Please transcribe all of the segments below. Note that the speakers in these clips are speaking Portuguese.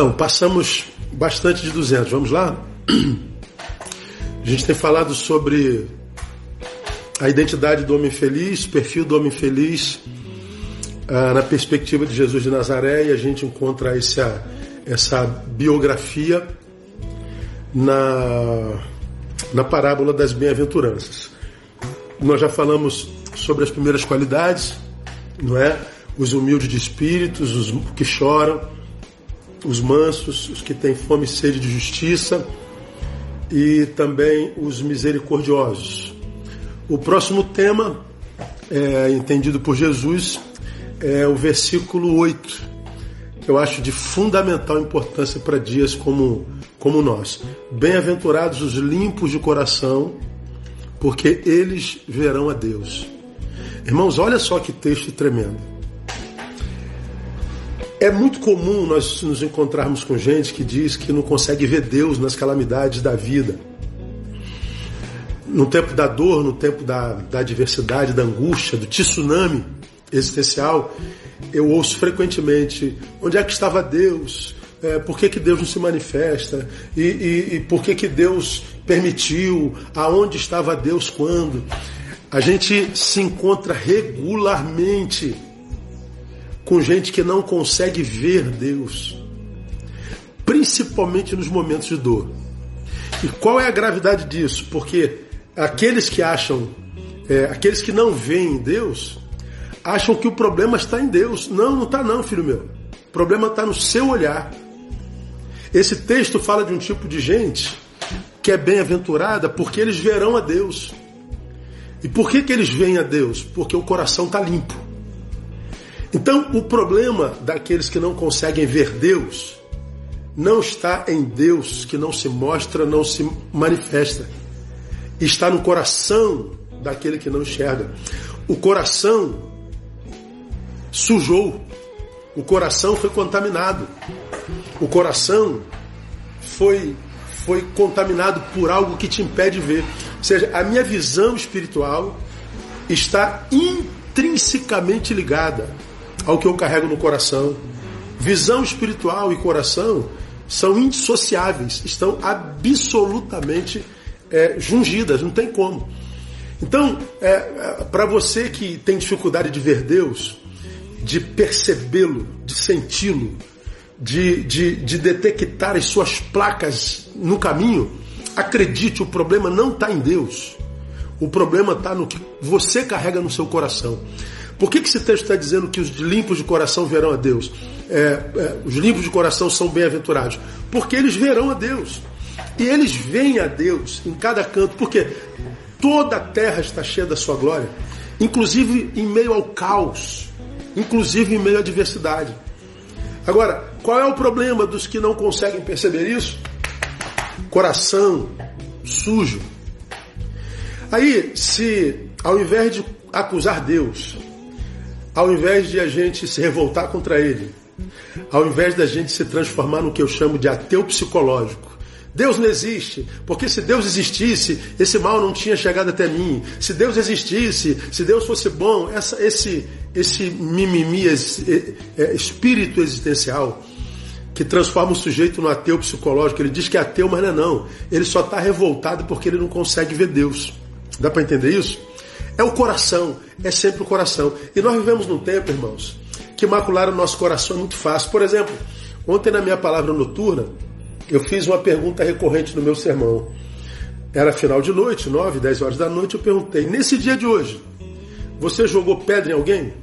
Então, passamos bastante de 200. Vamos lá? A gente tem falado sobre a identidade do homem feliz, perfil do homem feliz, ah, na perspectiva de Jesus de Nazaré, e a gente encontra essa, essa biografia na, na parábola das bem-aventuranças. Nós já falamos sobre as primeiras qualidades, não é? Os humildes de espíritos, os que choram, os mansos, os que têm fome e sede de justiça, e também os misericordiosos. O próximo tema, é, entendido por Jesus, é o versículo 8, que eu acho de fundamental importância para dias como, como nós. Bem-aventurados os limpos de coração, porque eles verão a Deus. Irmãos, olha só que texto tremendo. É muito comum nós nos encontrarmos com gente que diz que não consegue ver Deus nas calamidades da vida. No tempo da dor, no tempo da, da adversidade, da angústia, do tsunami existencial, eu ouço frequentemente: onde é que estava Deus? É, por que, que Deus não se manifesta? E, e, e por que, que Deus permitiu? Aonde estava Deus quando? A gente se encontra regularmente com gente que não consegue ver Deus, principalmente nos momentos de dor. E qual é a gravidade disso? Porque aqueles que acham, é, aqueles que não veem Deus, acham que o problema está em Deus. Não, não está não, filho meu. O problema está no seu olhar. Esse texto fala de um tipo de gente que é bem-aventurada porque eles verão a Deus. E por que, que eles veem a Deus? Porque o coração está limpo. Então, o problema daqueles que não conseguem ver Deus não está em Deus que não se mostra, não se manifesta. Está no coração daquele que não enxerga. O coração sujou. O coração foi contaminado. O coração foi foi contaminado por algo que te impede de ver. Ou seja, a minha visão espiritual está intrinsecamente ligada ao que eu carrego no coração. Visão espiritual e coração são indissociáveis, estão absolutamente é, jungidas, não tem como. Então, é, é para você que tem dificuldade de ver Deus, de percebê-lo, de senti-lo, de, de, de detectar as suas placas no caminho, acredite, o problema não está em Deus. O problema está no que você carrega no seu coração. Por que, que esse texto está dizendo que os limpos de coração verão a Deus? É, é, os limpos de coração são bem-aventurados. Porque eles verão a Deus. E eles veem a Deus em cada canto. Porque toda a terra está cheia da sua glória. Inclusive em meio ao caos. Inclusive em meio à adversidade. Agora, qual é o problema dos que não conseguem perceber isso? Coração sujo. Aí, se ao invés de acusar Deus, ao invés de a gente se revoltar contra ele, ao invés da gente se transformar no que eu chamo de ateu psicológico, Deus não existe, porque se Deus existisse, esse mal não tinha chegado até mim. Se Deus existisse, se Deus fosse bom, essa, esse, esse mimimi, esse, é, espírito existencial que transforma o sujeito no ateu psicológico. Ele diz que é ateu, mas não é não. Ele só está revoltado porque ele não consegue ver Deus. Dá para entender isso? É o coração, é sempre o coração. E nós vivemos num tempo, irmãos, que macular o nosso coração é muito fácil. Por exemplo, ontem na minha palavra noturna, eu fiz uma pergunta recorrente no meu sermão. Era final de noite, 9, 10 horas da noite, eu perguntei: nesse dia de hoje, você jogou pedra em alguém?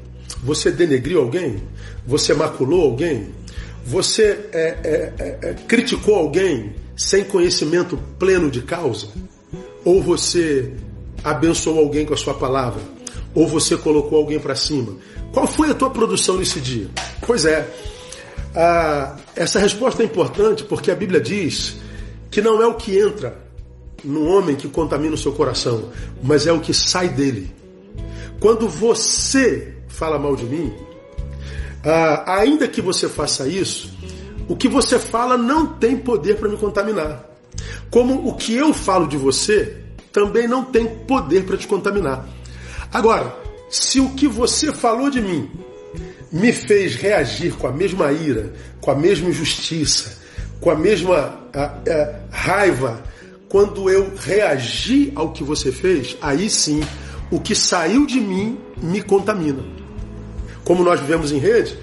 Você denegriu alguém? Você maculou alguém? Você é, é, é, é criticou alguém sem conhecimento pleno de causa? Ou você abençoou alguém com a sua palavra? Ou você colocou alguém para cima? Qual foi a tua produção nesse dia? Pois é, essa resposta é importante porque a Bíblia diz que não é o que entra no homem que contamina o seu coração, mas é o que sai dele. Quando você fala mal de mim, ainda que você faça isso, o que você fala não tem poder para me contaminar. Como o que eu falo de você também não tem poder para te contaminar. Agora, se o que você falou de mim me fez reagir com a mesma ira, com a mesma injustiça, com a mesma a, a, raiva, quando eu reagi ao que você fez, aí sim, o que saiu de mim me contamina. Como nós vivemos em rede,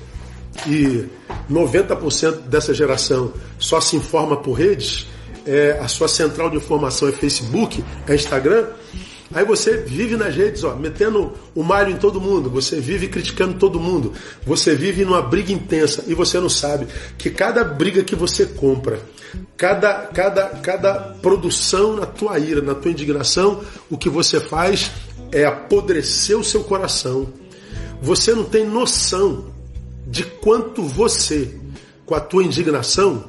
e 90% dessa geração só se informa por redes, é, a sua central de informação é Facebook, é Instagram, Aí você vive nas redes, ó, metendo o malho em todo mundo, você vive criticando todo mundo, você vive numa briga intensa e você não sabe que cada briga que você compra, cada, cada, cada produção na tua ira, na tua indignação, o que você faz é apodrecer o seu coração. Você não tem noção de quanto você, com a tua indignação,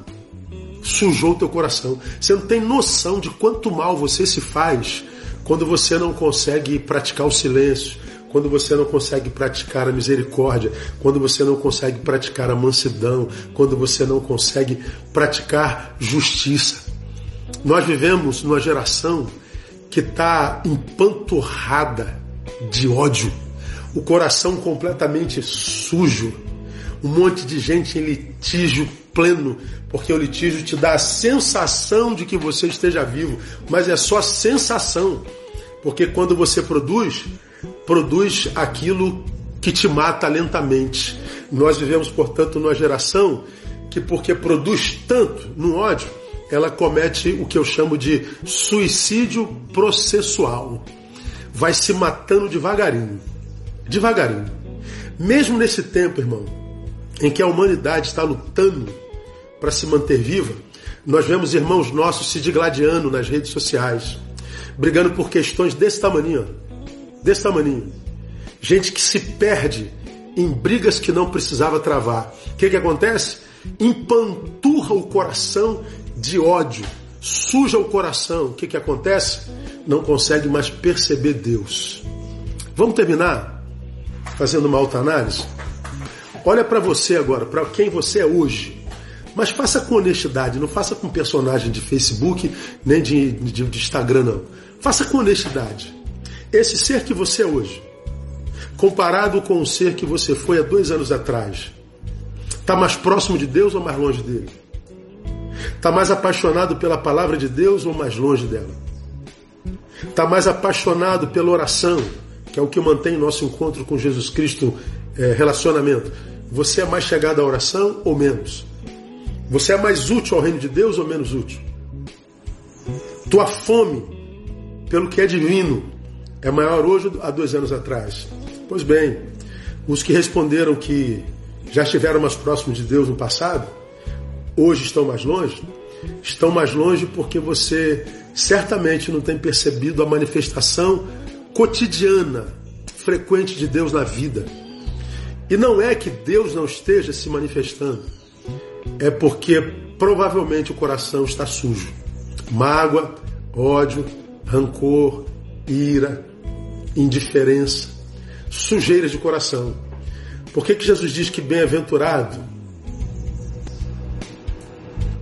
sujou o teu coração. Você não tem noção de quanto mal você se faz quando você não consegue praticar o silêncio, quando você não consegue praticar a misericórdia, quando você não consegue praticar a mansidão, quando você não consegue praticar justiça. Nós vivemos numa geração que está empanturrada de ódio, o coração completamente sujo, um monte de gente em litígio pleno, porque o litígio te dá a sensação de que você esteja vivo, mas é só sensação. Porque quando você produz, produz aquilo que te mata lentamente. Nós vivemos, portanto, numa geração que, porque produz tanto no ódio, ela comete o que eu chamo de suicídio processual. Vai se matando devagarinho. Devagarinho. Mesmo nesse tempo, irmão, em que a humanidade está lutando para se manter viva, nós vemos irmãos nossos se digladiando nas redes sociais, brigando por questões desse tamanho, desse tamanho. Gente que se perde em brigas que não precisava travar. O que, que acontece? Empanturra o coração de ódio, suja o coração. O que, que acontece? Não consegue mais perceber Deus. Vamos terminar fazendo uma alta análise? Olha para você agora, para quem você é hoje. Mas faça com honestidade, não faça com personagem de Facebook nem de, de, de Instagram, não. Faça com honestidade. Esse ser que você é hoje, comparado com o ser que você foi há dois anos atrás, está mais próximo de Deus ou mais longe dele? Está mais apaixonado pela palavra de Deus ou mais longe dela? Está mais apaixonado pela oração, que é o que mantém nosso encontro com Jesus Cristo, é, relacionamento. Você é mais chegado à oração ou menos? Você é mais útil ao reino de Deus ou menos útil? Tua fome pelo que é divino é maior hoje há dois anos atrás. Pois bem, os que responderam que já estiveram mais próximos de Deus no passado, hoje estão mais longe, estão mais longe porque você certamente não tem percebido a manifestação cotidiana, frequente de Deus na vida. E não é que Deus não esteja se manifestando é porque provavelmente o coração está sujo. Mágoa, ódio, rancor, ira, indiferença, sujeiras de coração. Por que, que Jesus diz que bem-aventurado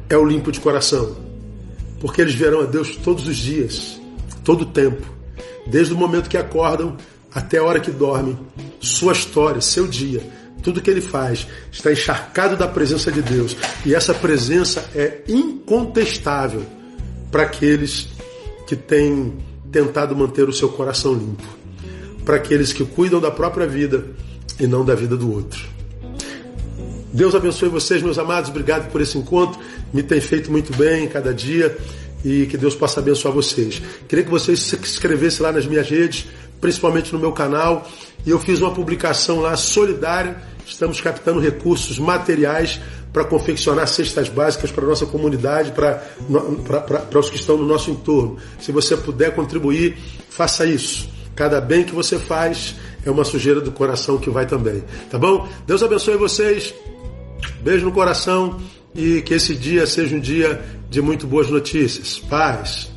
é o limpo de coração? Porque eles verão a Deus todos os dias, todo o tempo, desde o momento que acordam até a hora que dormem. Sua história, seu dia tudo que ele faz está encharcado da presença de Deus. E essa presença é incontestável para aqueles que têm tentado manter o seu coração limpo. Para aqueles que cuidam da própria vida e não da vida do outro. Deus abençoe vocês, meus amados. Obrigado por esse encontro. Me tem feito muito bem cada dia e que Deus possa abençoar vocês. Queria que vocês se inscrevessem lá nas minhas redes, principalmente no meu canal. E eu fiz uma publicação lá solidária Estamos captando recursos materiais para confeccionar cestas básicas para a nossa comunidade, para, para, para, os que estão no nosso entorno. Se você puder contribuir, faça isso. Cada bem que você faz é uma sujeira do coração que vai também. Tá bom? Deus abençoe vocês. Beijo no coração e que esse dia seja um dia de muito boas notícias. Paz.